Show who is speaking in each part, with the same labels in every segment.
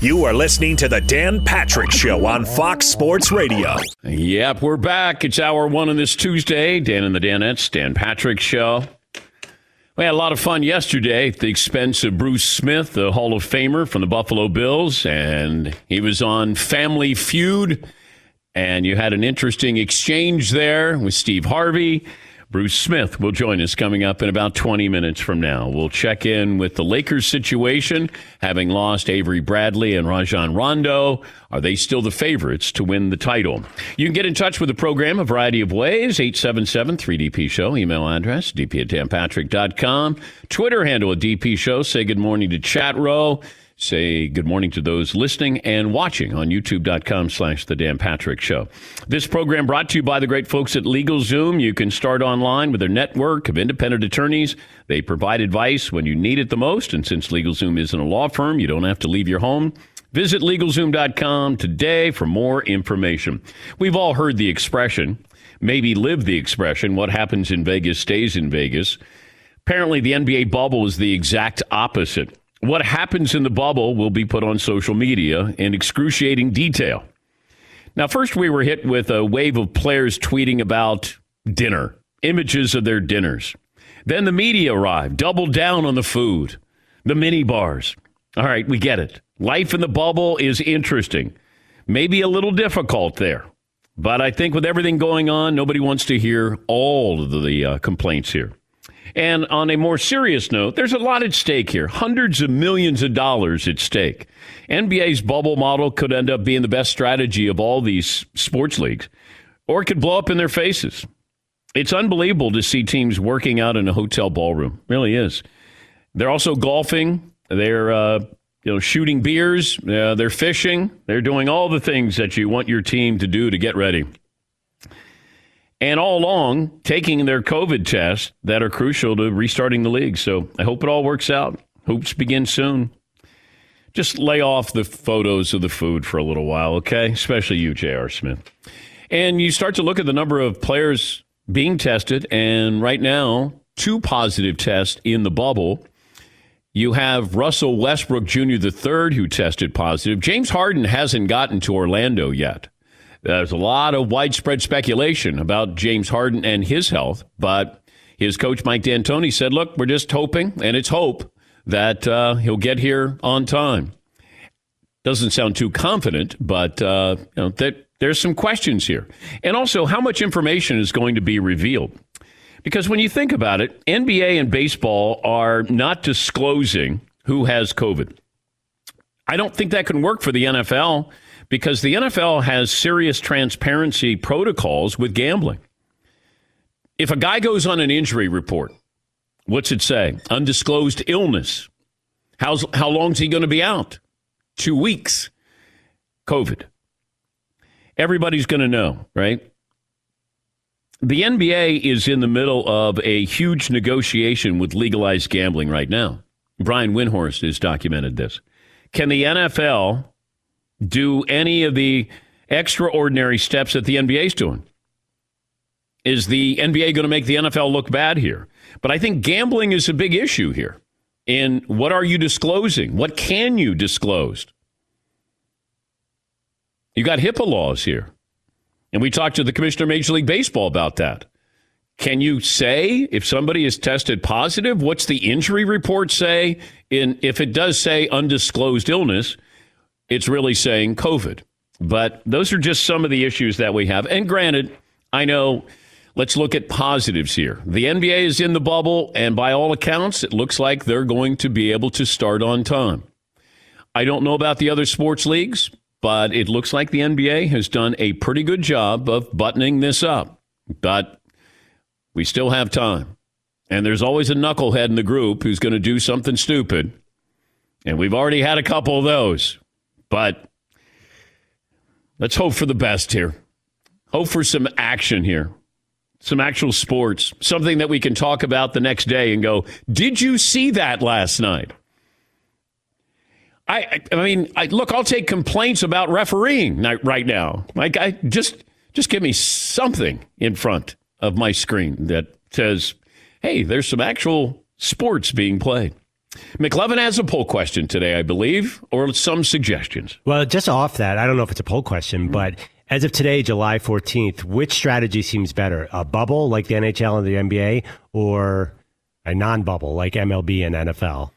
Speaker 1: You are listening to the Dan Patrick Show on Fox Sports Radio.
Speaker 2: Yep, we're back. It's hour one on this Tuesday. Dan and the Danettes, Dan Patrick Show. We had a lot of fun yesterday at the expense of Bruce Smith, the Hall of Famer from the Buffalo Bills, and he was on Family Feud. And you had an interesting exchange there with Steve Harvey. Bruce Smith will join us coming up in about 20 minutes from now. We'll check in with the Lakers situation, having lost Avery Bradley and Rajon Rondo. Are they still the favorites to win the title? You can get in touch with the program a variety of ways. 877-3DP Show, email address, dp at danpatrick.com. Twitter handle at DP Show. Say good morning to Chat Row. Say good morning to those listening and watching on youtube.com slash the Dan Patrick Show. This program brought to you by the great folks at LegalZoom. You can start online with their network of independent attorneys. They provide advice when you need it the most. And since LegalZoom isn't a law firm, you don't have to leave your home. Visit LegalZoom.com today for more information. We've all heard the expression, maybe lived the expression, what happens in Vegas stays in Vegas. Apparently, the NBA bubble is the exact opposite. What happens in the bubble will be put on social media in excruciating detail. Now, first, we were hit with a wave of players tweeting about dinner, images of their dinners. Then the media arrived, doubled down on the food, the mini bars. All right, we get it. Life in the bubble is interesting, maybe a little difficult there. But I think with everything going on, nobody wants to hear all of the uh, complaints here. And on a more serious note, there's a lot at stake here hundreds of millions of dollars at stake. NBA's bubble model could end up being the best strategy of all these sports leagues, or it could blow up in their faces. It's unbelievable to see teams working out in a hotel ballroom. It really is. They're also golfing. They're uh, you know shooting beers. Uh, they're fishing. They're doing all the things that you want your team to do to get ready and all along taking their COVID tests that are crucial to restarting the league. So I hope it all works out. Hoops begin soon. Just lay off the photos of the food for a little while, okay? Especially you, J.R. Smith. And you start to look at the number of players being tested, and right now, two positive tests in the bubble. You have Russell Westbrook Jr. III, who tested positive. James Harden hasn't gotten to Orlando yet. There's a lot of widespread speculation about James Harden and his health, but His coach, Mike D'Antoni, said, Look, we're just hoping, and it's hope, that uh, he'll get here on time. Doesn't sound too confident, but uh, you know, that there's some questions here. And also, how much information is going to be revealed? Because when you think about it, NBA and baseball are not disclosing who has COVID. I don't think that can work for the NFL because the NFL has serious transparency protocols with gambling. If a guy goes on an injury report, what's it say? Undisclosed illness. How's, how long's he going to be out? Two weeks. COVID. Everybody's going to know, right? The NBA is in the middle of a huge negotiation with legalized gambling right now. Brian Windhorst has documented this. Can the NFL do any of the extraordinary steps that the NBA is doing? Is the NBA going to make the NFL look bad here? But I think gambling is a big issue here. In what are you disclosing? What can you disclose? You got HIPAA laws here. And we talked to the commissioner of Major League Baseball about that. Can you say if somebody is tested positive? What's the injury report say? In if it does say undisclosed illness, it's really saying COVID. But those are just some of the issues that we have. And granted, I know. Let's look at positives here. The NBA is in the bubble, and by all accounts, it looks like they're going to be able to start on time. I don't know about the other sports leagues, but it looks like the NBA has done a pretty good job of buttoning this up. But we still have time. And there's always a knucklehead in the group who's going to do something stupid. And we've already had a couple of those. But let's hope for the best here. Hope for some action here. Some actual sports. Something that we can talk about the next day and go, Did you see that last night? I, I mean, I, look, I'll take complaints about refereeing right now. Like, I just just give me something in front of my screen that says, "Hey, there's some actual sports being played." McLovin has a poll question today, I believe, or some suggestions.
Speaker 3: Well, just off that, I don't know if it's a poll question, mm-hmm. but as of today, July 14th, which strategy seems better? A bubble like the NHL and the NBA, or a non bubble like MLB and NFL?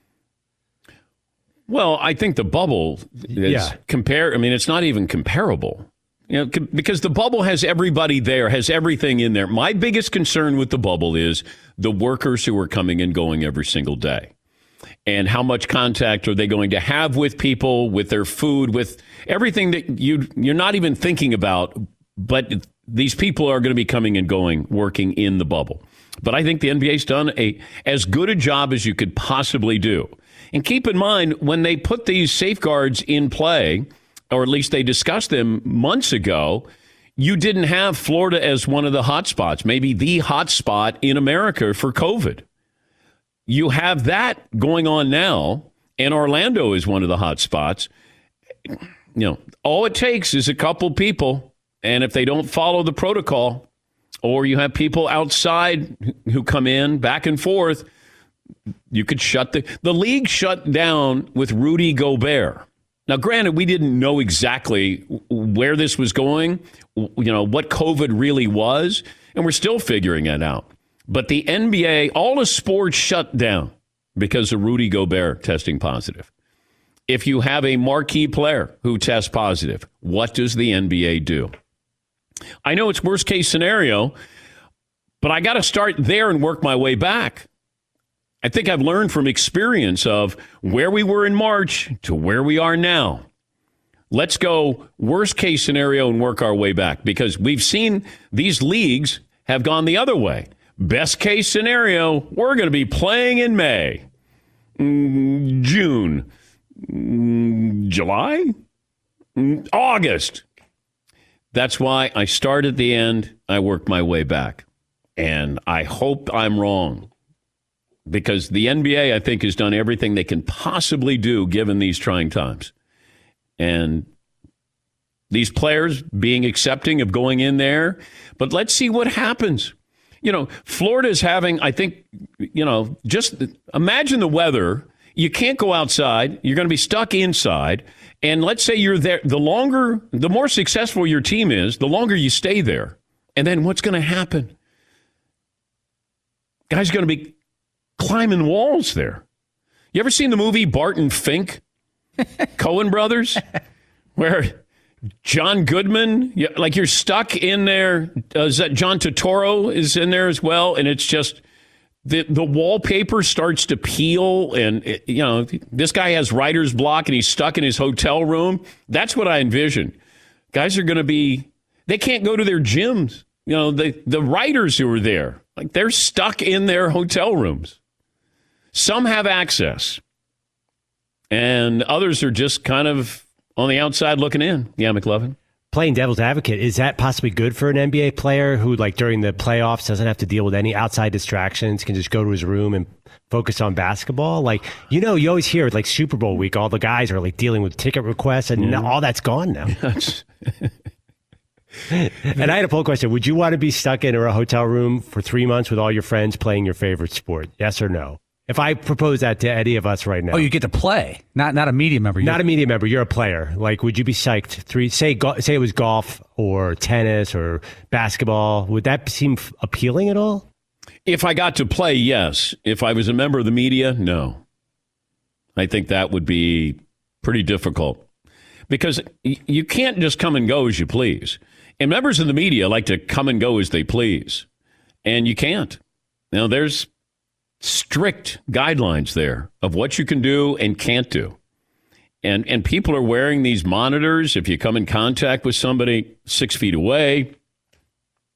Speaker 2: Well, I think the bubble is yeah. compare. I mean, it's not even comparable. You know, because the bubble has everybody there, has everything in there. My biggest concern with the bubble is the workers who are coming and going every single day. And how much contact are they going to have with people, with their food, with everything that you you're not even thinking about, but these people are going to be coming and going working in the bubble. But I think the NBA's done a as good a job as you could possibly do and keep in mind, when they put these safeguards in play, or at least they discussed them months ago, you didn't have Florida as one of the hot spots, maybe the hot spot in America for COVID. You have that going on now, and Orlando is one of the hot spots. You know, all it takes is a couple people, and if they don't follow the protocol, or you have people outside who come in back and forth, you could shut the the league shut down with Rudy Gobert. Now, granted, we didn't know exactly where this was going, you know, what COVID really was, and we're still figuring it out. But the NBA, all the sports shut down because of Rudy Gobert testing positive. If you have a marquee player who tests positive, what does the NBA do? I know it's worst case scenario, but I got to start there and work my way back. I think I've learned from experience of where we were in March to where we are now. Let's go worst case scenario and work our way back because we've seen these leagues have gone the other way. Best case scenario, we're going to be playing in May, mm, June, mm, July, mm, August. That's why I start at the end, I work my way back. And I hope I'm wrong because the NBA, I think, has done everything they can possibly do given these trying times. And these players being accepting of going in there. But let's see what happens. You know, Florida is having, I think, you know, just imagine the weather. You can't go outside. You're going to be stuck inside. And let's say you're there. The longer, the more successful your team is, the longer you stay there. And then what's going to happen? Guys going to be climbing walls there. You ever seen the movie Barton Fink? Coen Brothers? Where John Goodman, like you're stuck in there. Uh, is that John Turturro is in there as well? And it's just the the wallpaper starts to peel, and it, you know this guy has writer's block, and he's stuck in his hotel room. That's what I envision. Guys are going to be. They can't go to their gyms. You know the the writers who are there, like they're stuck in their hotel rooms. Some have access, and others are just kind of on the outside looking in. Yeah, McLovin
Speaker 3: playing devil's advocate, is that possibly good for an NBA player who, like during the playoffs, doesn't have to deal with any outside distractions, can just go to his room and focus on basketball? Like, you know, you always hear like Super Bowl week, all the guys are like dealing with ticket requests, and yeah. all that's gone now. and I had a poll question: Would you want to be stuck in a hotel room for three months with all your friends playing your favorite sport? Yes or no? If I propose that to any of us right now,
Speaker 4: oh, you get to play, not not a media member.
Speaker 3: Not a media member. You're a player. Like, would you be psyched? Three, say, go, say it was golf or tennis or basketball. Would that seem appealing at all?
Speaker 2: If I got to play, yes. If I was a member of the media, no. I think that would be pretty difficult because you can't just come and go as you please. And members of the media like to come and go as they please, and you can't. Now, there's strict guidelines there of what you can do and can't do. And, and people are wearing these monitors if you come in contact with somebody six feet away.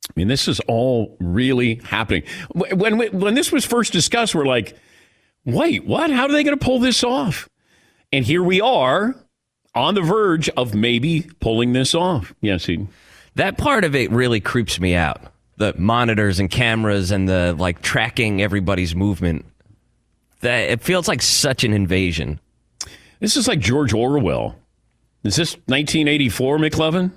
Speaker 2: I mean, this is all really happening. When, when this was first discussed, we're like, wait, what? How are they going to pull this off? And here we are on the verge of maybe pulling this off. Yes, Seaton.
Speaker 5: That part of it really creeps me out the monitors and cameras and the like tracking everybody's movement. That it feels like such an invasion.
Speaker 2: This is like George Orwell. Is this 1984, McLovin?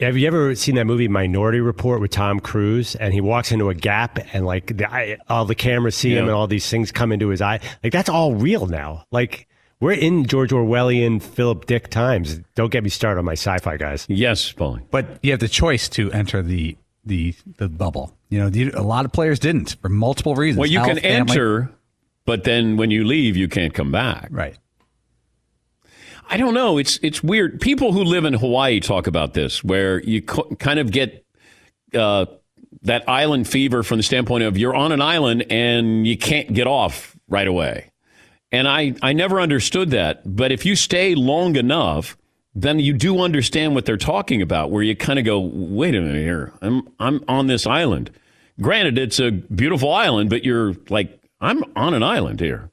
Speaker 3: Have you ever seen that movie Minority Report with Tom Cruise? And he walks into a gap, and like the, all the cameras see yeah. him, and all these things come into his eye. Like that's all real now. Like we're in George Orwellian Philip Dick times. Don't get me started on my sci-fi guys.
Speaker 2: Yes, Paulie.
Speaker 4: But you have the choice to enter the the the bubble. You know, the, a lot of players didn't for multiple reasons.
Speaker 2: Well, you
Speaker 4: Health,
Speaker 2: can family. enter, but then when you leave, you can't come back.
Speaker 4: Right.
Speaker 2: I don't know. It's it's weird. People who live in Hawaii talk about this, where you co- kind of get uh, that island fever from the standpoint of you're on an island and you can't get off right away. And I, I never understood that. But if you stay long enough, then you do understand what they're talking about, where you kind of go, wait a minute here, I'm I'm on this island. Granted, it's a beautiful island, but you're like, I'm on an island here.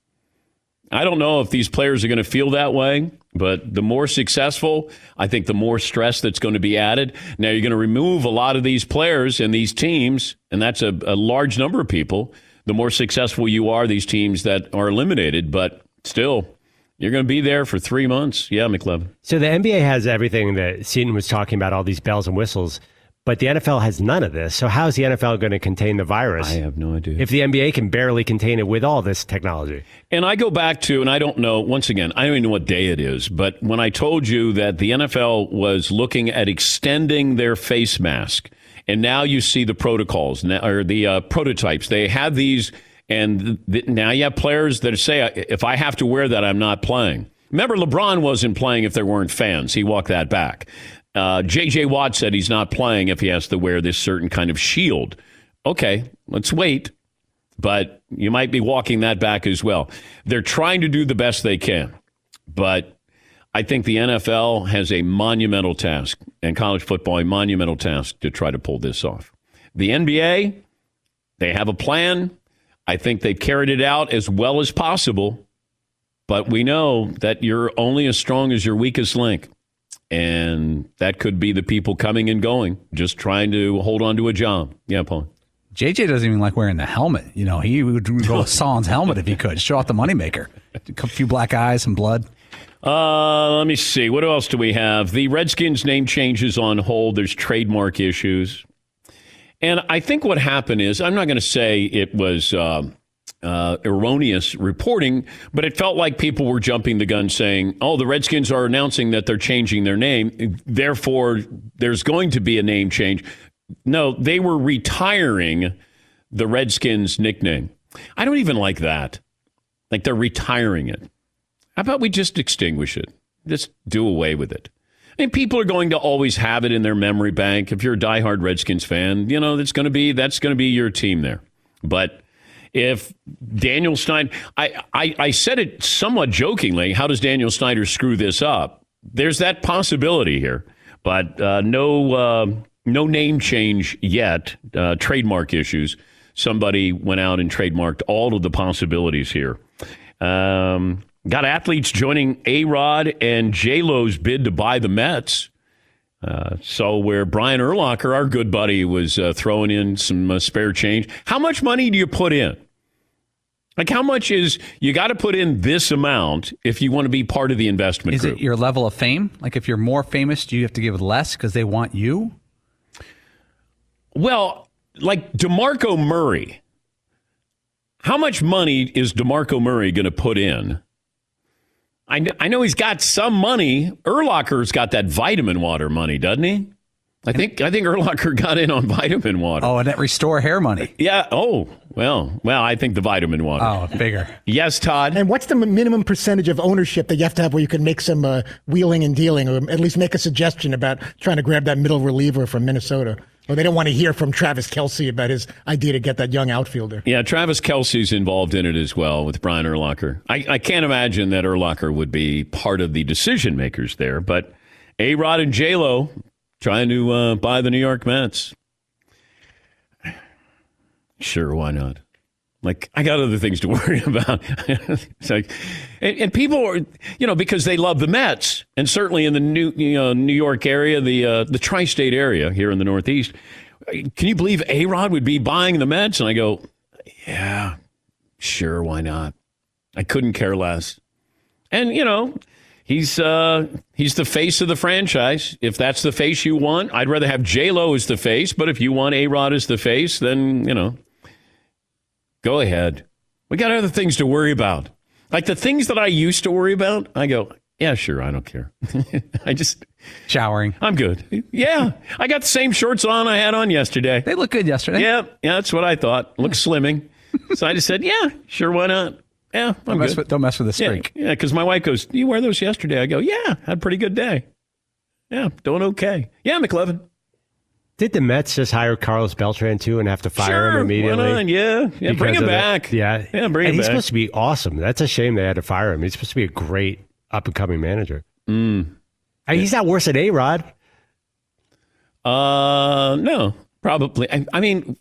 Speaker 2: I don't know if these players are going to feel that way, but the more successful, I think the more stress that's going to be added. Now you're going to remove a lot of these players and these teams, and that's a, a large number of people. The more successful you are, these teams that are eliminated, but still, you're going to be there for three months. Yeah, McLovin.
Speaker 3: So the NBA has everything that Seaton was talking about, all these bells and whistles, but the NFL has none of this. So how is the NFL going to contain the virus?
Speaker 2: I have no idea.
Speaker 3: If the NBA can barely contain it with all this technology.
Speaker 2: And I go back to, and I don't know, once again, I don't even know what day it is, but when I told you that the NFL was looking at extending their face mask, and now you see the protocols, or the uh, prototypes, they have these – and th- now you have players that say, if I have to wear that, I'm not playing. Remember, LeBron wasn't playing if there weren't fans. He walked that back. Uh, J.J. Watt said he's not playing if he has to wear this certain kind of shield. Okay, let's wait. But you might be walking that back as well. They're trying to do the best they can. But I think the NFL has a monumental task, and college football, a monumental task to try to pull this off. The NBA, they have a plan. I think they carried it out as well as possible, but we know that you're only as strong as your weakest link. And that could be the people coming and going, just trying to hold on to a job. Yeah, Paul.
Speaker 4: JJ doesn't even like wearing the helmet. You know, he would go with Sans helmet if he could. Show off the moneymaker. A few black eyes, and blood.
Speaker 2: Uh, let me see. What else do we have? The Redskins name changes on hold. There's trademark issues. And I think what happened is, I'm not going to say it was uh, uh, erroneous reporting, but it felt like people were jumping the gun saying, oh, the Redskins are announcing that they're changing their name. Therefore, there's going to be a name change. No, they were retiring the Redskins nickname. I don't even like that. Like they're retiring it. How about we just extinguish it? Just do away with it. Mean, people are going to always have it in their memory bank. If you're a diehard Redskins fan, you know that's going to be that's going to be your team there. But if Daniel Stein, I, I, I said it somewhat jokingly. How does Daniel Snyder screw this up? There's that possibility here, but uh, no uh, no name change yet. Uh, trademark issues. Somebody went out and trademarked all of the possibilities here. Um, got athletes joining A Rod and J Lo's bid to buy the Mets. Uh, so where Brian Urlacher, our good buddy, was uh, throwing in some uh, spare change. How much money do you put in? Like how much is you got to put in this amount if you want to be part of the investment
Speaker 4: Is
Speaker 2: group?
Speaker 4: it your level of fame? Like if you're more famous, do you have to give less because they want you?
Speaker 2: Well, like DeMarco Murray. How much money is DeMarco Murray going to put in? I, kn- I know he's got some money. Urlacher's got that vitamin water money, doesn't he? I think I think Urlacher got in on vitamin water.
Speaker 4: Oh, and that restore hair money.
Speaker 2: Yeah. Oh, well, well, I think the vitamin water.
Speaker 4: Oh, bigger.
Speaker 2: Yes, Todd.
Speaker 6: And what's the minimum percentage of ownership that you have to have where you can make some uh, wheeling and dealing, or at least make a suggestion about trying to grab that middle reliever from Minnesota? Or they don't want to hear from Travis Kelce about his idea to get that young outfielder.
Speaker 2: Yeah, Travis Kelce's involved in it as well with Brian Urlacher. I, I can't imagine that Urlacher would be part of the decision makers there, but A Rod and J Lo trying to uh, buy the New York Mets. Sure, why not? Like, I got other things to worry about. it's like, and, and, people are, you know, because they love the Mets, and certainly in the New, you know, New York area, the uh, the tri-state area here in the Northeast. Can you believe A Rod would be buying the Mets? And I go, yeah, sure, why not? I couldn't care less. And you know, he's uh, he's the face of the franchise. If that's the face you want, I'd rather have J Lo as the face. But if you want A Rod as the face, then you know, go ahead. We got other things to worry about. Like the things that I used to worry about, I go, yeah, sure, I don't care. I just
Speaker 4: showering.
Speaker 2: I'm good. Yeah, I got the same shorts on I had on yesterday.
Speaker 4: They look good yesterday.
Speaker 2: Yeah, yeah, that's what I thought. Look slimming. so I just said, yeah, sure, why not? Yeah, I'm
Speaker 4: don't mess,
Speaker 2: good.
Speaker 4: with, don't mess with the streak.
Speaker 2: Yeah, because my wife goes, "You wear those yesterday?" I go, "Yeah, had a pretty good day. Yeah, doing okay. Yeah, McLovin."
Speaker 3: Did the Mets just hire Carlos Beltran too and have to fire
Speaker 2: Sure,
Speaker 3: him
Speaker 2: why
Speaker 3: immediately?
Speaker 2: not? Yeah, yeah, bring him back.
Speaker 3: yeah,
Speaker 2: Yeah, bring
Speaker 3: and
Speaker 2: him
Speaker 3: he's
Speaker 2: back.
Speaker 3: supposed to be awesome. That's a shame they had to fire him. He's supposed to be a great up and coming manager.
Speaker 2: Mm.
Speaker 3: he's not worse than A Rod.
Speaker 2: Uh, no, probably. I, I mean,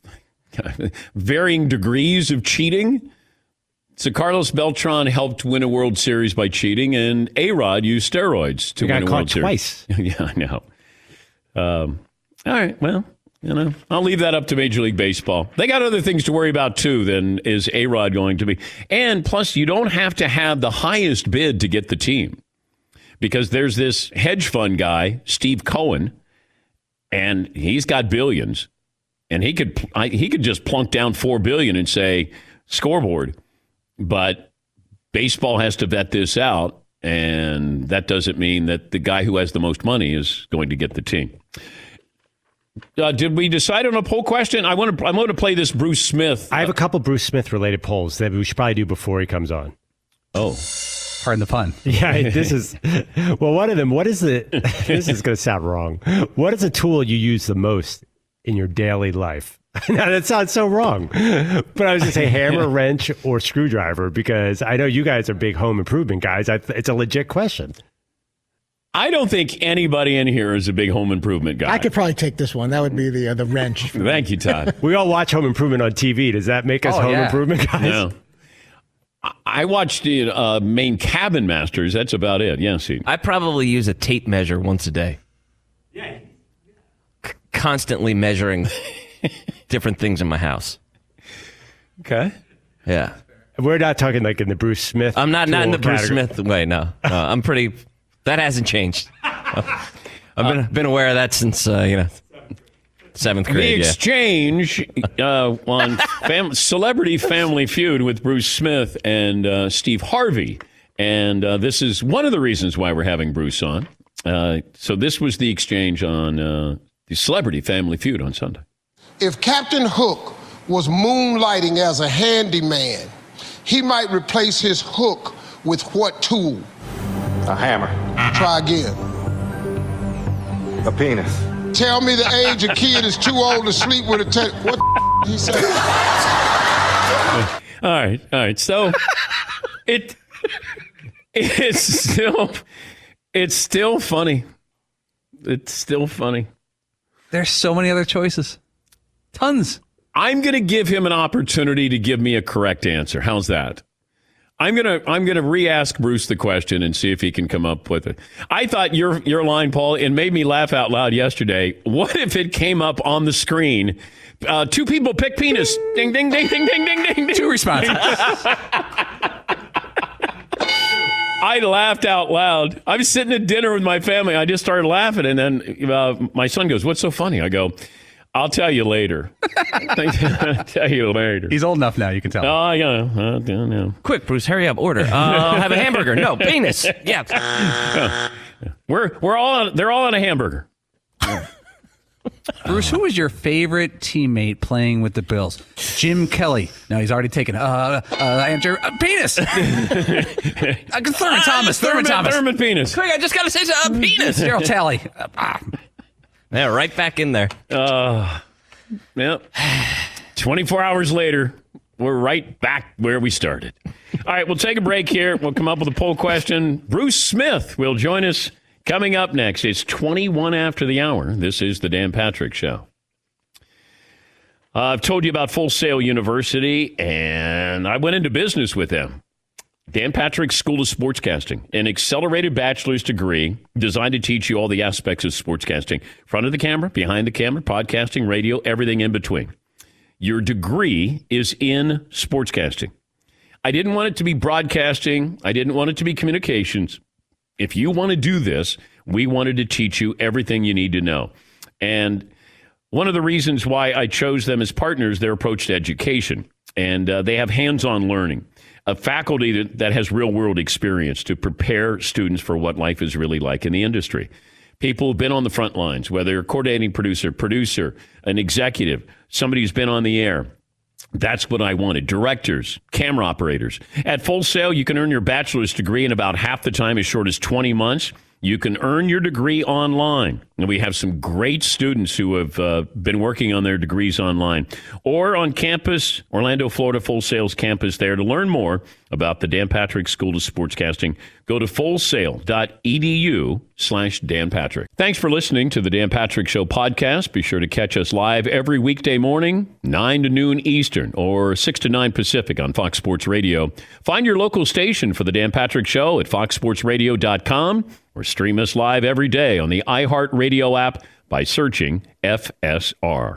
Speaker 2: varying degrees of cheating. So Carlos Beltran helped win a World Series by cheating, and A Rod used steroids to
Speaker 3: He
Speaker 2: win a World Series.
Speaker 3: twice.
Speaker 2: yeah, I know. Um, all right, well, you know, I'll leave that up to Major League Baseball. They got other things to worry about too than is A Rod going to be. And plus, you don't have to have the highest bid to get the team because there's this hedge fund guy, Steve Cohen, and he's got billions, and he could he could just plunk down four billion and say scoreboard, but baseball has to vet this out, and that doesn't mean that the guy who has the most money is going to get the team. Uh, did we decide on a poll question? I want to. I want to play this Bruce Smith.
Speaker 3: I have a couple Bruce Smith related polls that we should probably do before he comes on.
Speaker 2: Oh,
Speaker 4: pardon the pun.
Speaker 3: Yeah, this is well. One of them. What is the? This is going to sound wrong. What is a tool you use the most in your daily life? now that sounds so wrong, but I was going to say hammer, wrench, or screwdriver because I know you guys are big home improvement guys. I, it's a legit question.
Speaker 2: I don't think anybody in here is a big home improvement guy.
Speaker 6: I could probably take this one. That would be the uh, the wrench.
Speaker 2: Thank you, Todd.
Speaker 3: we all watch home improvement on TV. Does that make us
Speaker 2: Oh,
Speaker 3: home
Speaker 2: yeah.
Speaker 3: improvement guys?
Speaker 2: No. I- I watched the uh, Maine Cabin Masters. That's about it. Yeah, see.
Speaker 5: I probably use a tape measure once a day. Yeah. C- constantly measuring different things in my house.
Speaker 2: Okay.
Speaker 5: Yeah.
Speaker 3: We're not talking like in the Bruce Smith.
Speaker 5: I'm not not in the
Speaker 3: tool
Speaker 5: Bruce. Smith way. No, no I'm pretty. That hasn't changed. I've been been aware of that since uh, you know seventh
Speaker 2: The
Speaker 5: grade. yeah.
Speaker 2: exchange uh, on fam- Celebrity Family Feud with Bruce Smith and uh, Steve Harvey. And uh, this is one of the reasons why we're having Bruce on. Uh, so this was the exchange on uh, the Celebrity Family Feud on Sunday.
Speaker 7: If Captain Hook was moonlighting as a handyman, he might replace his hook with what tool?
Speaker 8: A hammer.
Speaker 7: Try again.
Speaker 8: A penis.
Speaker 7: Tell me the age a kid is too old to sleep with a te- what the he said.
Speaker 2: All right, all right. So it it's still it's still funny. It's still funny.
Speaker 4: There's so many other choices. Tons.
Speaker 2: I'm going to give him an opportunity to give me a correct answer. How's that? I'm gonna I'm gonna re-ask Bruce the question and see if he can come up with it. I thought your your line, Paul, it made me laugh out loud yesterday. What if it came up on the screen? Uh, two people pick penis. Ding ding ding ding ding ding ding. ding.
Speaker 4: Two responses.
Speaker 2: I laughed out loud. I was sitting at dinner with my family. I just started laughing, and then uh, my son goes, "What's so funny?" I go, "I'll tell you later." I'll tell you later.
Speaker 4: He's old enough now. You can tell.
Speaker 2: Oh yeah, uh, yeah, yeah.
Speaker 5: Quick, Bruce, hurry up. Order. Uh, I'll have a hamburger. No, penis. Yeah.
Speaker 2: We're we're all on, they're all on a hamburger.
Speaker 4: Bruce, who was your favorite teammate playing with the Bills? Jim Kelly. No, he's already taken. Uh, uh, Andrew, uh, penis. uh, Thurman Thomas. Thurman, Thomas.
Speaker 2: Thurman penis.
Speaker 5: Quick, I just got to say uh, penis.
Speaker 4: Darryl Talley. Uh, ah.
Speaker 5: Yeah, right back in there.
Speaker 2: Uh, yep. 24 hours later, we're right back where we started. All right, we'll take a break here. We'll come up with a poll question. Bruce Smith will join us coming up next. It's 21 after the hour. This is the Dan Patrick Show. Uh, I've told you about Full Sail University, and I went into business with them. Dan Patrick School of Sportscasting, an accelerated bachelor's degree designed to teach you all the aspects of sportscasting front of the camera, behind the camera, podcasting, radio, everything in between. Your degree is in sportscasting. I didn't want it to be broadcasting, I didn't want it to be communications. If you want to do this, we wanted to teach you everything you need to know. And one of the reasons why I chose them as partners, their approach to education, and uh, they have hands on learning a faculty that, has real world experience to prepare students for what life is really like in the industry. People who've been on the front lines, whether you're a coordinating producer, producer, an executive, somebody who's been on the air. That's what I wanted. Directors, camera operators. At Full Sail, you can earn your bachelor's degree in about half the time, as short as 20 months. You can earn your degree online. And we have some great students who have uh, been working on their degrees online or on campus, Orlando, Florida, Full Sail's campus there. To learn more about the Dan Patrick School of Sportscasting, go to fullsail.edu slash Dan Patrick. Thanks for listening to the Dan Patrick Show podcast. Be sure to catch us live every weekday morning, 9 to noon Eastern or 6 to 9 Pacific on Fox Sports Radio. Find your local station for the Dan Patrick Show at foxsportsradio.com or stream us live every day on the iHeartRadio app by searching FSR.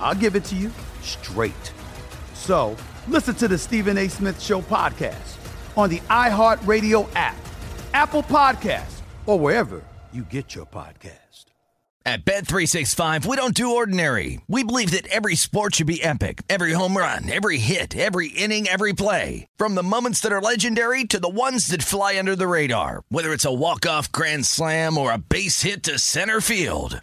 Speaker 9: I'll give it to you straight. So listen to the Stephen A. Smith Show podcast on the iHeartRadio app, Apple Podcasts, or wherever you get your podcast.
Speaker 10: At Bet 365, we don't do ordinary. We believe that every sport should be epic. Every home run, every hit, every inning, every play. From the moments that are legendary to the ones that fly under the radar. Whether it's a walk-off grand slam or a base hit to center field.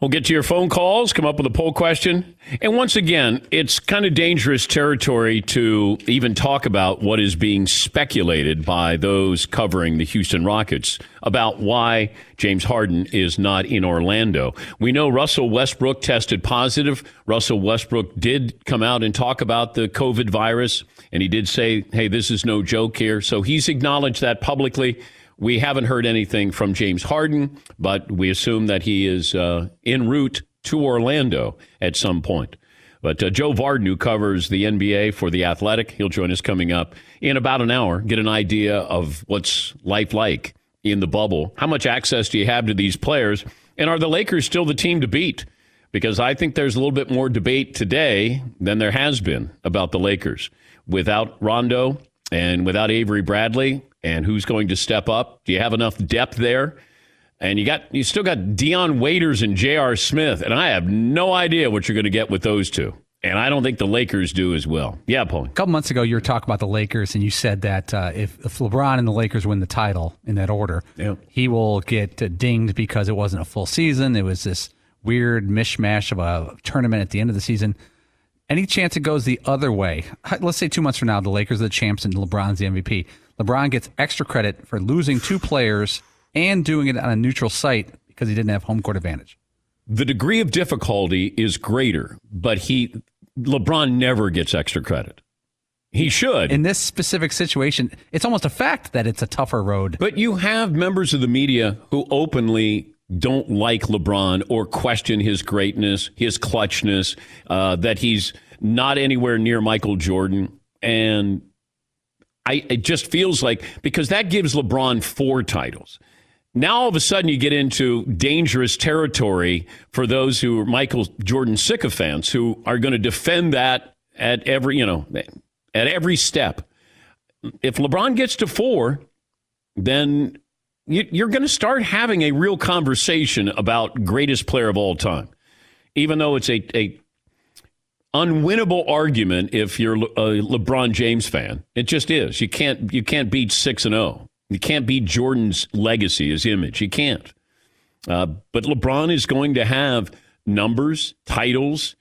Speaker 2: We'll get to your phone calls, come up with a poll question. And once again, it's kind of dangerous territory to even talk about what is being speculated by those covering the Houston Rockets about why James Harden is not in Orlando. We know Russell Westbrook tested positive. Russell Westbrook did come out and talk about the COVID virus, and he did say, hey, this is no joke here. So he's acknowledged that publicly. We haven't heard anything from James Harden, but we assume that he is uh, en route to Orlando at some point. But uh, Joe Vardon, who covers the NBA for The Athletic, he'll join us coming up in about an hour, get an idea of what's life like in the bubble. How much access do you have to these players? And are the Lakers still the team to beat? Because I think there's a little bit more debate today than there has been about the Lakers. Without Rondo and without Avery Bradley, and who's going to step up? Do you have enough depth there? And you got you still got Dion Waiters and J.R. Smith, and I have no idea what you're going to get with those two. And I don't think the Lakers do as well. Yeah, Paul.
Speaker 4: A couple months ago, you were talking about the Lakers, and you said that uh, if, if LeBron and the Lakers win the title in that order,
Speaker 2: Yep.
Speaker 4: he will get uh, dinged because it wasn't a full season. It was this weird mishmash of a tournament at the end of the season. Any chance it goes the other way? Let's say two months from now, the Lakers are the champs and LeBron's the MVP. LeBron gets extra credit for losing two players and doing it on a neutral site because he didn't have home court advantage.
Speaker 2: The degree of difficulty is greater, but he LeBron never gets extra credit. He should.
Speaker 4: In this specific situation, it's almost a fact that it's a tougher road.
Speaker 2: But you have members of the media who openly don't like LeBron or question his greatness, his clutchness, uh, that he's not anywhere near Michael Jordan. And I, it just feels like because that gives LeBron four titles. Now all of a sudden you get into dangerous territory for those who are Michael Jordan sycophants who are going to defend that at every you know at every step. If LeBron gets to four, then you, you're going to start having a real conversation about greatest player of all time, even though it's a, a unwinnable argument if you're a LeBron James fan. It just is. You can't you can't beat six and zero. You can't beat Jordan's legacy, his image. You can't. Uh, but LeBron is going to have numbers, titles.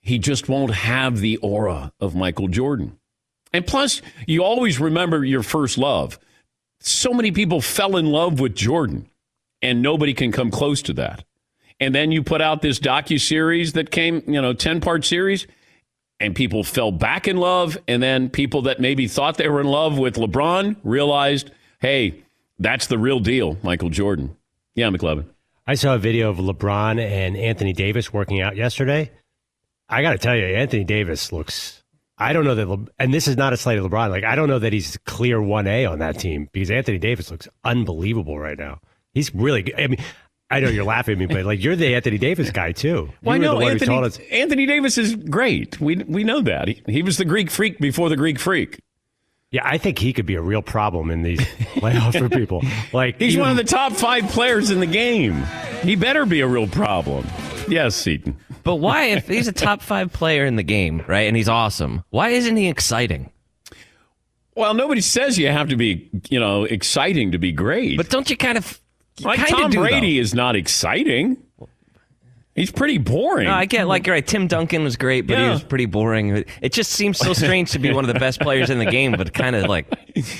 Speaker 2: He just won't have the aura of Michael Jordan. And plus, you always remember your first love. So many people fell in love with Jordan, and nobody can come close to that. And then you put out this docu series that came, you know, ten part series, and people fell back in love. And then people that maybe thought they were in love with LeBron realized, hey, that's the real deal, Michael Jordan. Yeah, McLovin.
Speaker 3: I saw a video of LeBron and Anthony Davis working out yesterday. I got to tell you, Anthony Davis looks. I don't know that, Le, and this is not a slight of LeBron. Like I don't know that he's clear one A on that team because Anthony Davis looks unbelievable right now. He's really. good. I mean, I know you're laughing at me, but like you're the Anthony Davis guy too.
Speaker 2: Well, I
Speaker 3: You were
Speaker 2: know
Speaker 3: the one who told
Speaker 2: Anthony,
Speaker 3: us-
Speaker 2: Anthony Davis is great. We we know that. He, he was the Greek freak before the Greek freak.
Speaker 3: Yeah, I think he could be a real problem in these playoffs for people. Like
Speaker 2: He's
Speaker 3: even-
Speaker 2: one of the top five players in the game. He better be a real problem. Yes, Seaton.
Speaker 5: But why, if he's a top five player in the game, right, and he's awesome, why isn't he exciting?
Speaker 2: Well, nobody says you have to be, you know, exciting to be great.
Speaker 5: But don't you kind of
Speaker 2: Like
Speaker 5: kinda
Speaker 2: Tom
Speaker 5: do,
Speaker 2: Brady is not exciting. He's pretty boring.
Speaker 5: No, I get like right. Tim Duncan was great, but he was pretty boring. It just seems so strange to be one of the best players in the game, but kind of like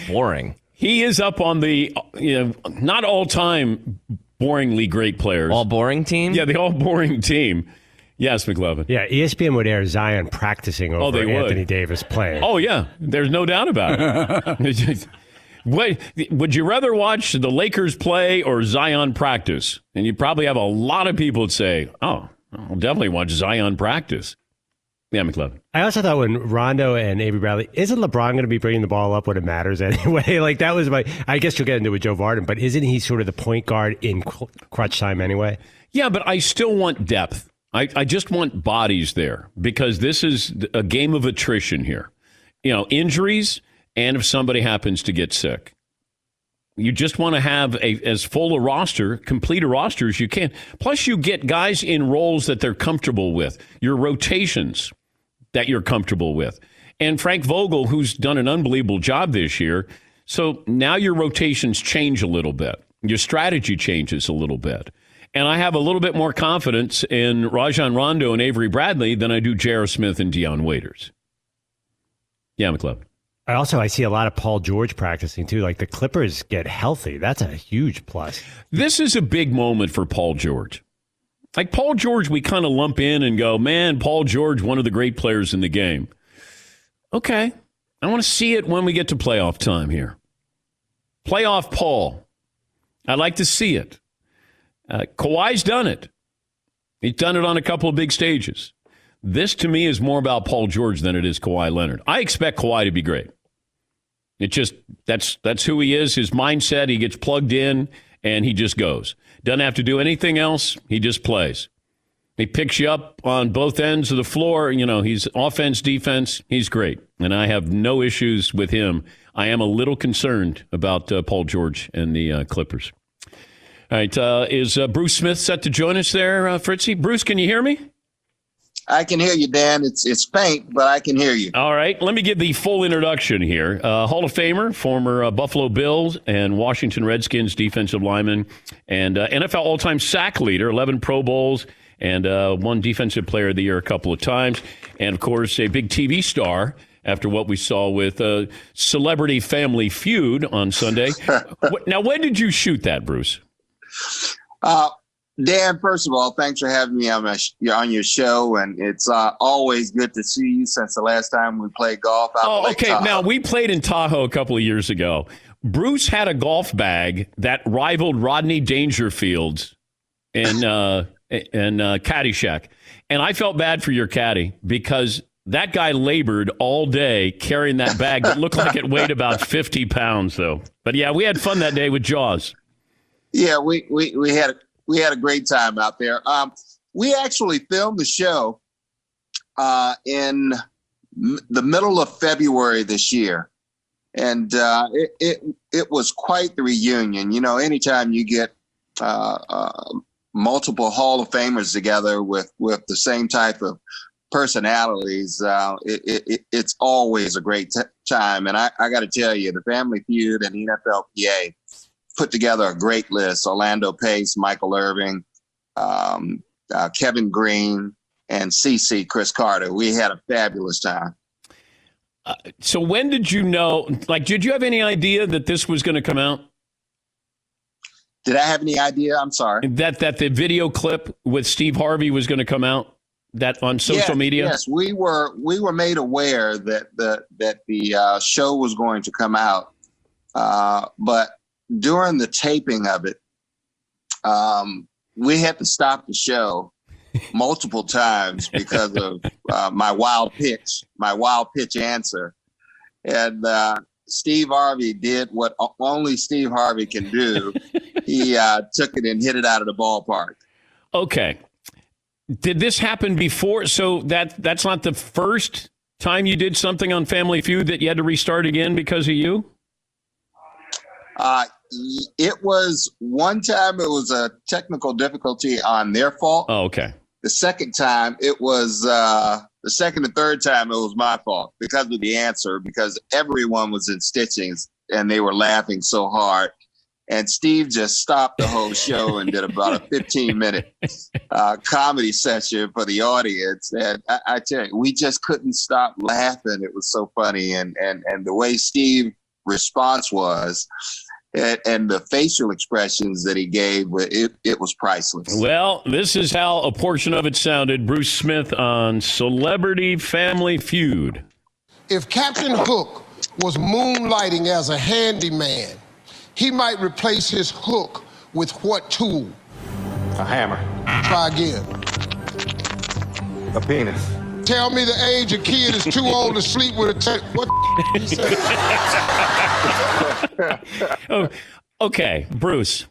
Speaker 5: boring.
Speaker 2: He is up on the you know not all time boringly great players.
Speaker 5: All boring team.
Speaker 2: Yeah, the all boring team. Yes, McLovin.
Speaker 3: Yeah, ESPN would air Zion practicing over
Speaker 2: Oh, they would.
Speaker 3: Anthony Davis playing.
Speaker 2: Oh yeah, there's no doubt about it. What, would you rather watch the Lakers play or Zion practice? And you probably have a lot of people that say, "Oh, I'll definitely watch Zion practice." Yeah, McLovin.
Speaker 3: I also thought when Rondo and Avery Bradley, isn't LeBron going to be bringing the ball up when it matters anyway? like that was my. I guess you'll get into it with Joe Vardon, but isn't he sort of the point guard in crutch time anyway?
Speaker 2: Yeah, but I still want depth. I, I just want bodies there because this is a game of attrition here. You know, injuries and if somebody happens to get sick. You just want to have a as full a roster, complete a roster as you can. Plus, you get guys in roles that they're comfortable with. Your rotations that you're comfortable with. And Frank Vogel, who's done an unbelievable job this year. So now your rotations change a little bit. Your strategy changes a little bit. And I have a little bit more confidence in Rajon Rondo and Avery Bradley than I do J.R. Smith and Dion Waiters. Yeah, McLeod.
Speaker 3: I also I see a lot of Paul George practicing too. Like the Clippers get healthy, that's a huge plus.
Speaker 2: This is a big moment for Paul George. Like Paul George, we kind of lump in and go, man, Paul George, one of the great players in the game. Okay. I want to see it when we get to playoff time here. Playoff Paul. I'd like to see it. Uh, Kawhi's done it. He's done it on a couple of big stages. This to me is more about Paul George than it is Kawhi Leonard. I expect Kawhi to be great. It just that's that's who he is. His mindset. He gets plugged in and he just goes. Doesn't have to do anything else. He just plays. He picks you up on both ends of the floor. You know, he's offense, defense. He's great, and I have no issues with him. I am a little concerned about uh, Paul George and the uh, Clippers. All right, uh, is uh, Bruce Smith set to join us there, uh, Fritzy? Bruce, can you hear me?
Speaker 11: I can hear you, Dan. It's it's faint, but I can hear you.
Speaker 2: All right, let me give the full introduction here. Uh, Hall of Famer, former uh, Buffalo Bills and Washington Redskins defensive lineman, and uh, NFL all-time sack leader, 11 Pro Bowls, and uh, one Defensive Player of the Year a couple of times, and of course a big TV star. After what we saw with uh, Celebrity Family Feud on Sunday. Now, when did you shoot that, Bruce?
Speaker 11: Dan, first of all, thanks for having me on my sh- on your show, and it's uh, always good to see you. Since the last time we played golf, out
Speaker 2: Oh, okay.
Speaker 11: Tahoe.
Speaker 2: Now we played in Tahoe a couple of years ago. Bruce had a golf bag that rivaled Rodney Dangerfield's in uh, in uh, Caddyshack, and I felt bad for your caddy because that guy labored all day carrying that bag that looked like it weighed about fifty pounds, though. But yeah, we had fun that day with Jaws.
Speaker 11: Yeah, we we we had a, we had a great time out there. Um, we actually filmed the show uh, in m- the middle of February this year, and uh, it, it it was quite the reunion. You know, anytime you get uh, uh, multiple Hall of Famers together with with the same type of personalities, uh, it, it, it- it's always a great t- time. And I, I got to tell you, the Family Feud and the NFLPA put together a great list. Orlando Pace, Michael Irvin, um, uh, Kevin Greene, and CC Cris Carter. We had a fabulous time.
Speaker 2: So when did you know? Like, did you have any idea that this was going to come out?
Speaker 11: Did I have any idea? I'm sorry.
Speaker 2: That that the video clip with Steve Harvey was going to come out that on social
Speaker 11: Yes,
Speaker 2: media.
Speaker 11: Yes, we were we were made aware that the that the uh, show was going to come out, uh, but during the taping of it, um, we had to stop the show multiple times because of uh, my wild pitch, my wild pitch answer, and uh, Steve Harvey did what only Steve Harvey can do. he uh, took it and hit it out of the ballpark.
Speaker 2: Okay. Did this happen before? So that that's not the first time you did something on Family Feud that you had to restart again because of you?
Speaker 11: Uh, it was one time it was a technical difficulty on their fault.
Speaker 2: Oh, okay.
Speaker 11: The second time it was uh, the second and third time it was my fault because of the answer because everyone was in stitchings and they were laughing so hard. and Steve just stopped the whole show and did about a 15 minute uh, comedy session for the audience. And I, I, tell you, we just couldn't stop laughing. It was so funny, and and and the way Steve response was. And, and the facial expressions that he gave, it, it was priceless.
Speaker 2: Well, this is how a portion of it sounded. Bruce Smith on Celebrity Family Feud.
Speaker 7: If Captain Hook was moonlighting as a handyman, he might replace his hook with what tool?
Speaker 8: A hammer.
Speaker 7: Try again.
Speaker 8: A penis.
Speaker 7: Tell me the age a kid is too old to sleep with a te- what
Speaker 2: oh, okay, Bruce.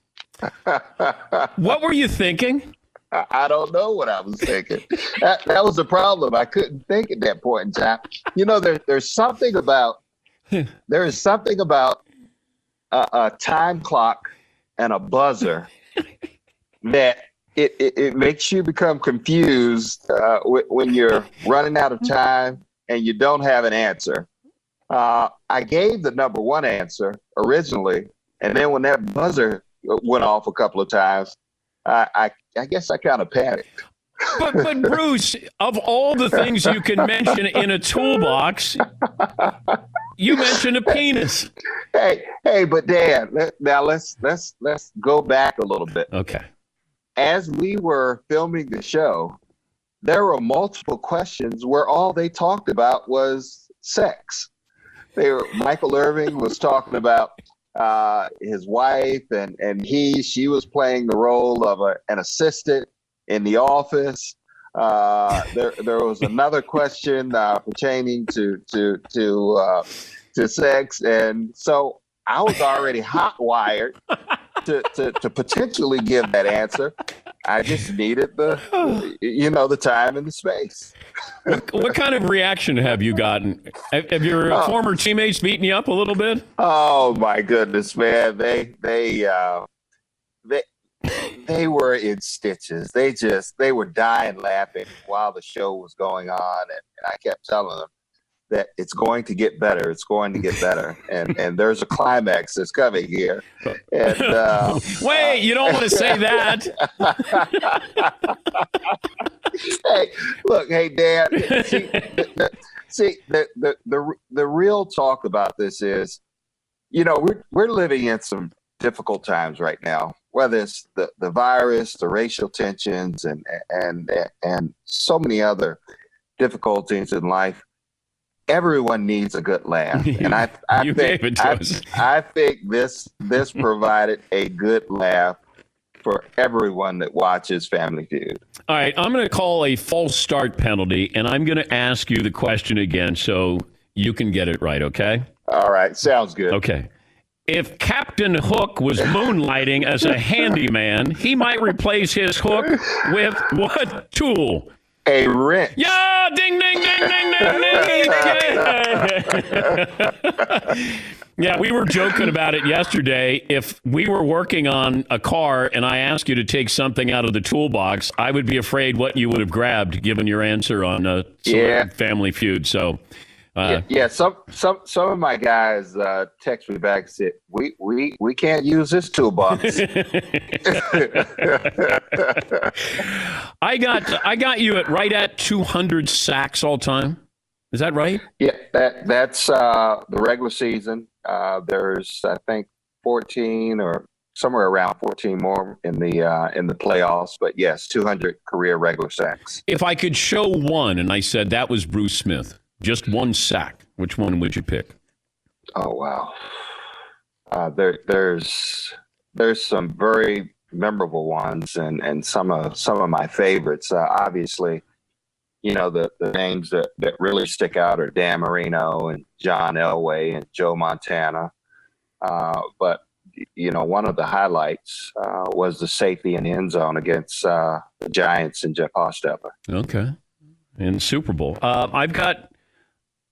Speaker 2: what were you thinking?
Speaker 11: I don't know what I was thinking. that, that was the problem. I couldn't think at that point in time. You know, there, there's something about there is something about a, a time clock and a buzzer that it, it, it, makes you become confused uh, when you're running out of time and you don't have an answer. Uh, I gave the number one answer originally, and then when that buzzer went off a couple of times, I, I, I guess I kind of panicked.
Speaker 2: But, but Bruce, of all the things you can mention in a toolbox, you mentioned a penis.
Speaker 11: Hey, hey, but Dan, let, now let's let's let's go back a little bit.
Speaker 2: Okay.
Speaker 11: As we were filming the show, there were multiple questions where all they talked about was sex. They were Michael Irvin was talking about uh, his wife, and and he she was playing the role of a, an assistant in the office. Uh, there, there was another question uh, pertaining to to to uh, to sex, and so I was already hot wired to, to to potentially give that answer. I just needed the you know the time and the space.
Speaker 2: what, what kind of reaction have you gotten? Have, have your
Speaker 11: Oh.
Speaker 2: former teammates beaten you up a little bit?
Speaker 11: Oh my goodness, man! They they uh, they they were in stitches. They just they were dying laughing while the show was going on, and, and I kept telling them that it's going to get better. It's going to get better, and and there's a climax that's coming here. And uh,
Speaker 2: Wait, you don't want to say that.
Speaker 11: hey, look, hey, Dan. See, the, the, see the, the the the real talk about this is, you know, we're we're living in some difficult times right now. Whether it's the, the virus, the racial tensions, and and and so many other difficulties in life. Everyone needs a good laugh, and I I think
Speaker 2: gave it to
Speaker 11: I. I think this this provided a good laugh for everyone that watches Family Feud.
Speaker 2: All right, I'm going to call a false start penalty, and I'm going to ask you the question again so you can get it right, okay?
Speaker 11: All right, sounds good.
Speaker 2: Okay. If Captain Hook was moonlighting as a handyman, he might replace his hook with what tool?
Speaker 11: A wrench.
Speaker 2: Yeah, ding, ding, ding, ding, ding, ding. yeah, we were joking about it yesterday. If we were working on a car and I asked you to take something out of the toolbox, I would be afraid what you would have grabbed given your answer on uh,
Speaker 11: Yeah.
Speaker 2: Family Feud. So, uh,
Speaker 11: yeah, yeah, some some some of my guys uh, text me back and said, "We we we can't use this toolbox."
Speaker 2: I got I got you at right at 200 sacks all time. Is that right?
Speaker 11: yeah, that that's uh, the regular season. Uh, there's I think 14 or somewhere around 14 more in the uh, in the playoffs. But yes, 200 career regular sacks.
Speaker 2: If I could show one and I said that was Bruce Smith, just one sack, which one would you pick?
Speaker 11: Oh wow. Uh, there there's there's some very memorable ones and and some of some of my favorites. Uh, obviously, you know the the names that that really stick out are Dan Marino and John Elway and Joe Montana. Uh, but you know, one of the highlights uh, was the safety in the end zone against uh, the Giants and Jeff Hostetler.
Speaker 2: Okay. In Super Bowl. Uh, I've got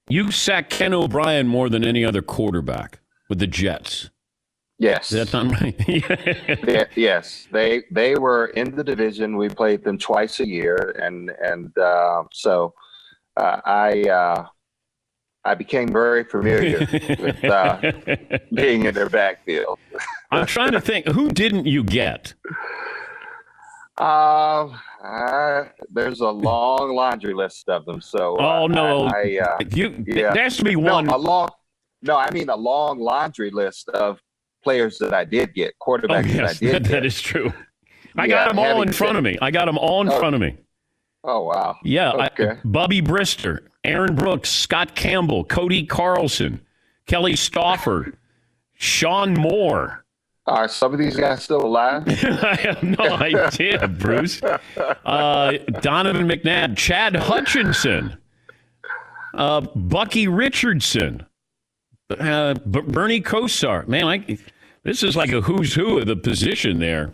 Speaker 2: you sacked Ken O'Brien more than any other quarterback with the Jets.
Speaker 11: Yes.
Speaker 2: Is that not right?
Speaker 11: Yeah, yes, they they were in the division. We played them twice a year, and and uh, so uh, I uh, I became very familiar with uh, being in their backfield.
Speaker 2: I'm trying to think. Who didn't you get?
Speaker 11: Uh, uh, there's a long laundry list of them. So.
Speaker 2: Oh
Speaker 11: uh,
Speaker 2: no,
Speaker 11: I, uh,
Speaker 2: you.
Speaker 11: yeah.
Speaker 2: There has to be
Speaker 11: No,
Speaker 2: one.
Speaker 11: a long. No, I mean a long laundry list of players that I did get,
Speaker 2: Oh,
Speaker 11: quarterbacks that I
Speaker 2: yes,
Speaker 11: did
Speaker 2: that,
Speaker 11: get.
Speaker 2: that is true. I
Speaker 11: Yeah,
Speaker 2: got them all in front
Speaker 11: said-
Speaker 2: of me. I got them all in
Speaker 11: Oh.
Speaker 2: front of me.
Speaker 11: Oh wow.
Speaker 2: Yeah,
Speaker 11: Okay.
Speaker 2: I, Bubby Brister, Aaron Brooks, Scott Campbell, Cody Carlson, Kelly Stouffer, Sean Moore.
Speaker 11: Are some of these guys still alive?
Speaker 2: I have no idea, Bruce. Uh, Donovan McNabb, Chad Hutchinson, uh, Bucky Richardson, uh, B- Bernie Kosar. Man, I, this is like a who's who of the position there.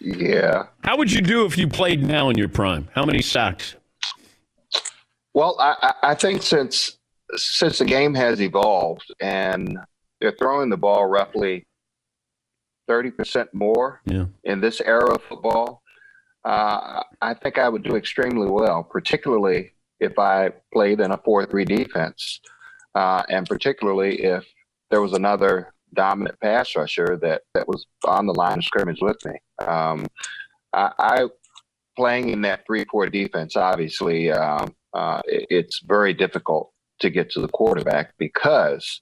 Speaker 11: Yeah.
Speaker 2: How would you do if you played now in your prime? How many sacks?
Speaker 11: Well, I, I I think since since the game has evolved and they're throwing the ball roughly thirty percent more
Speaker 2: Yeah.
Speaker 11: in this era of football, uh, I think I would do extremely well, particularly if I played in a four-three defense, uh, and particularly if there was another dominant pass rusher that that was on the line of scrimmage with me. Um, I, I playing in that three-four defense, obviously, um, uh, it- it's very difficult to get to the quarterback because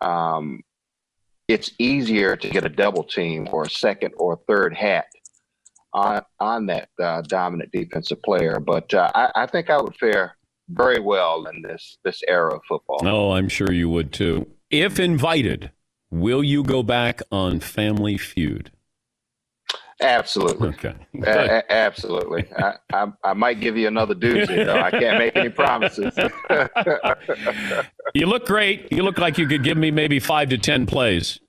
Speaker 11: um, it's easier to get a double team or a second or a third hat on on that uh, dominant defensive player. But uh, I, I think I would fare very well in this this era of football.
Speaker 2: Oh, I'm sure you would too. If invited, will you go back on Family Feud?
Speaker 11: Absolutely.
Speaker 2: Okay.
Speaker 11: A- a- absolutely. I, I, I might give you another doozy, though. I can't make any promises.
Speaker 2: You look great. You look like you could give me maybe five to ten plays.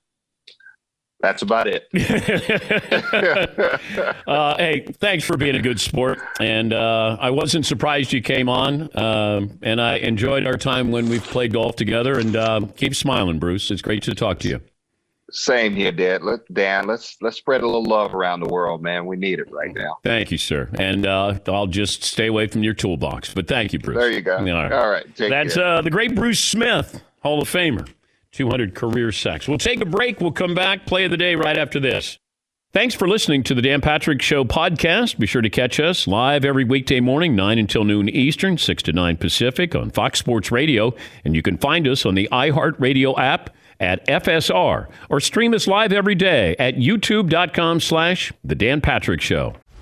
Speaker 11: That's about it.
Speaker 2: uh, hey, thanks for being a good sport. And uh, I wasn't surprised you came on. Um and I enjoyed our time when we've played golf together. And uh, keep smiling, Bruce. It's great to talk to you.
Speaker 11: Same here, Dad. Let, Dan, let's let's spread a little love around the world, man. We need it right now.
Speaker 2: Thank you, sir. And uh, I'll just stay away from your toolbox. But thank you, Bruce.
Speaker 11: There you go.
Speaker 2: All right.
Speaker 11: All right. Take
Speaker 2: That's
Speaker 11: care.
Speaker 2: uh, the great Bruce Smith, Hall of Famer, 200 career sacks. We'll take a break. We'll come back, play of the day right after this. Thanks for listening to the Dan Patrick Show podcast. Be sure to catch us live every weekday morning, 9 until noon Eastern, 6 to 9 Pacific on Fox Sports Radio. And you can find us on the iHeartRadio app at FSR or stream us live every day at youtube.com slash The Dan Patrick Show.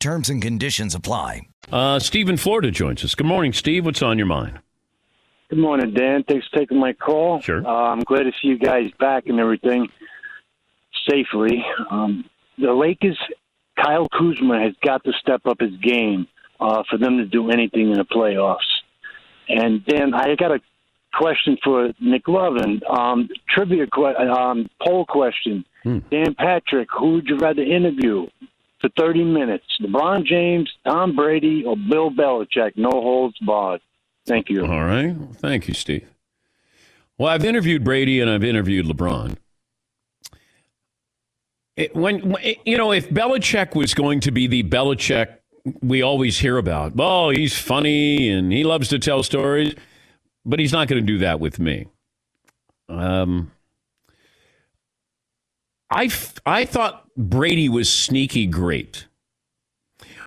Speaker 10: Terms and conditions apply.
Speaker 2: Uh, Steve in Florida joins us. Good morning, Steve. What's on your mind?
Speaker 12: Good morning, Dan. Thanks for taking my call.
Speaker 2: Sure.
Speaker 12: Uh, I'm glad to see you guys back and everything safely. Um, the Lakers, Kyle Kuzma has got to step up his game uh, for them to do anything in the playoffs. And Dan, I got a question for McLovin. Um, trivia que- um, poll question. Dan Patrick, who would you rather interview for 30 minutes? LeBron James, Tom Brady, or Bill Belichick? No holds barred. Thank you.
Speaker 2: All right. Well, thank you, Steve. Well, I've interviewed Brady and I've interviewed LeBron. It, when, you know, if Belichick was going to be the Belichick we always hear about, oh, he's funny and he loves to tell stories, but he's not going to do that with me. Um, I, I thought Brady was sneaky great.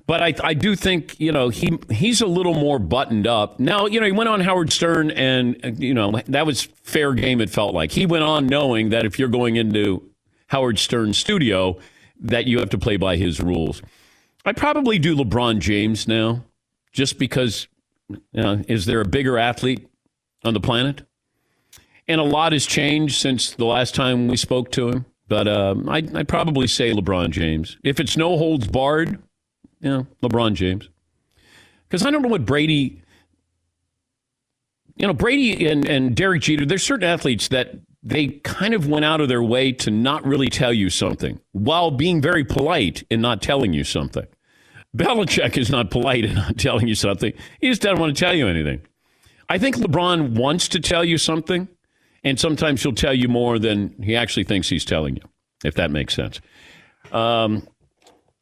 Speaker 2: But I, I do think you know he he's a little more buttoned up now. You know he went on Howard Stern and you know that was fair game. It felt like he went on knowing that if you're going into Howard Stern's studio, that you have to play by his rules. I probably do LeBron James now, just because. You know, is there a bigger athlete on the planet? And a lot has changed since the last time we spoke to him. But um, I'd, I'd probably say LeBron James. If it's no holds barred, yeah, LeBron James. Because I don't know what Brady, you know, Brady and, and Derek Jeter, there's certain athletes that they kind of went out of their way to not really tell you something while being very polite in not telling you something. Belichick is not polite in not telling you something. He just doesn't want to tell you anything. I think LeBron wants to tell you something, and sometimes he'll tell you more than he actually thinks he's telling you, if that makes sense. Um,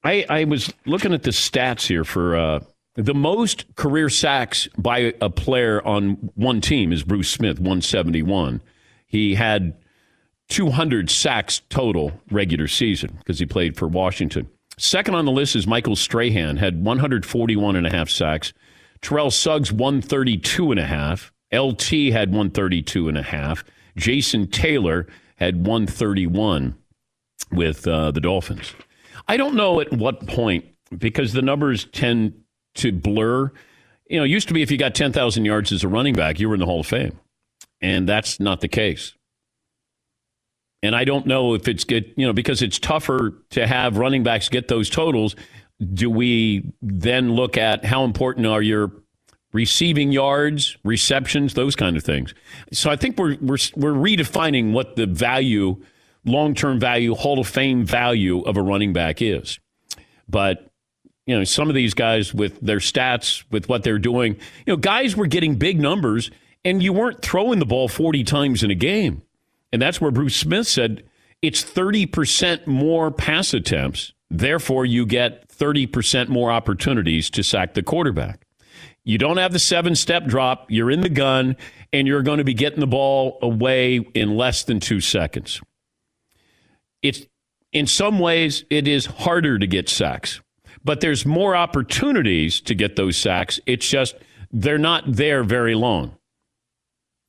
Speaker 2: I, I was looking at the stats here for uh, the most career sacks by a player on one team is Bruce Smith, 171. He had 200 sacks total regular season because he played for Washington. Second on the list is Michael Strahan, had 141 and a half sacks. Terrell Suggs, 132 and a half. LT had 132 and a half. Jason Taylor had 131 with uh, the Dolphins. I don't know at what point, because the numbers tend to blur. You know, it used to be if you got 10,000 yards as a running back, you were in the Hall of Fame. And that's not the case. And I don't know if it's good, you know, because it's tougher to have running backs get those totals. Do we then look at how important are your receiving yards, receptions, those kind of things? So I think we're we're we're redefining what the value, long term value, Hall of Fame value of a running back is. But you know, some of these guys with their stats, with what they're doing, you know, guys were getting big numbers, and you weren't throwing the ball forty times in a game. And that's where Bruce Smith said it's 30% more pass attempts. Therefore, you get 30% more opportunities to sack the quarterback. You don't have the seven step drop, you're in the gun, and you're going to be getting the ball away in less than two seconds. It's in some ways, it is harder to get sacks, but there's more opportunities to get those sacks. It's just they're not there very long.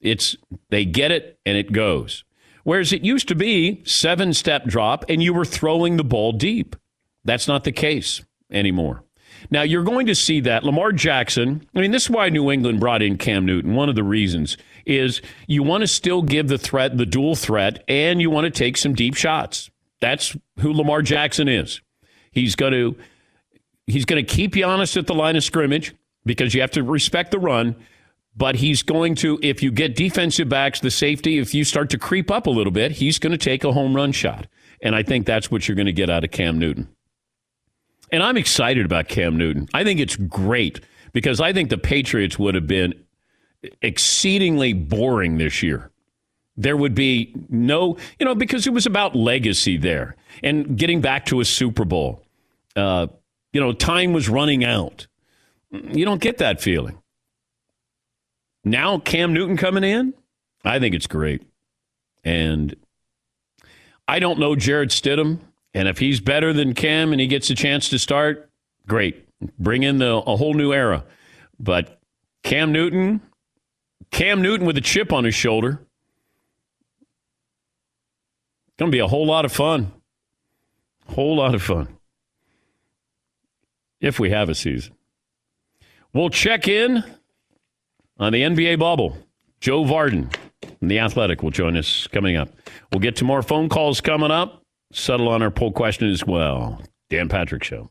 Speaker 2: It's they get it and it goes. Whereas it used to be seven step drop and you were throwing the ball deep. That's not the case anymore. Now you're going to see that Lamar Jackson. I mean, this is why New England brought in Cam Newton. One of the reasons is you want to still give the threat, the dual threat, and you want to take some deep shots. That's who Lamar Jackson is. He's going to he's going to keep you honest at the line of scrimmage because you have to respect the run, But he's going to, if you get defensive backs, the safety, if you start to creep up a little bit, he's going to take a home run shot. And I think that's what you're going to get out of Cam Newton. And I'm excited about Cam Newton. I think it's great because I think the Patriots would have been exceedingly boring this year. There would be no, you know, because it was about legacy there and getting back to a Super Bowl. Uh, you know, time was running out. You don't get that feeling. Now, Cam Newton coming in, I think it's great. And I don't know Jarrett Stidham. And if he's better than Cam and he gets a chance to start, great. Bring in the, a whole new era. But Cam Newton, Cam Newton with a chip on his shoulder, going to be a whole lot of fun. Whole lot of fun. If we have a season. We'll check in on the NBA bubble. Joe Vardon from The Athletic will join us coming up. We'll get to more phone calls coming up, settle on our poll question as well. Dan Patrick Show.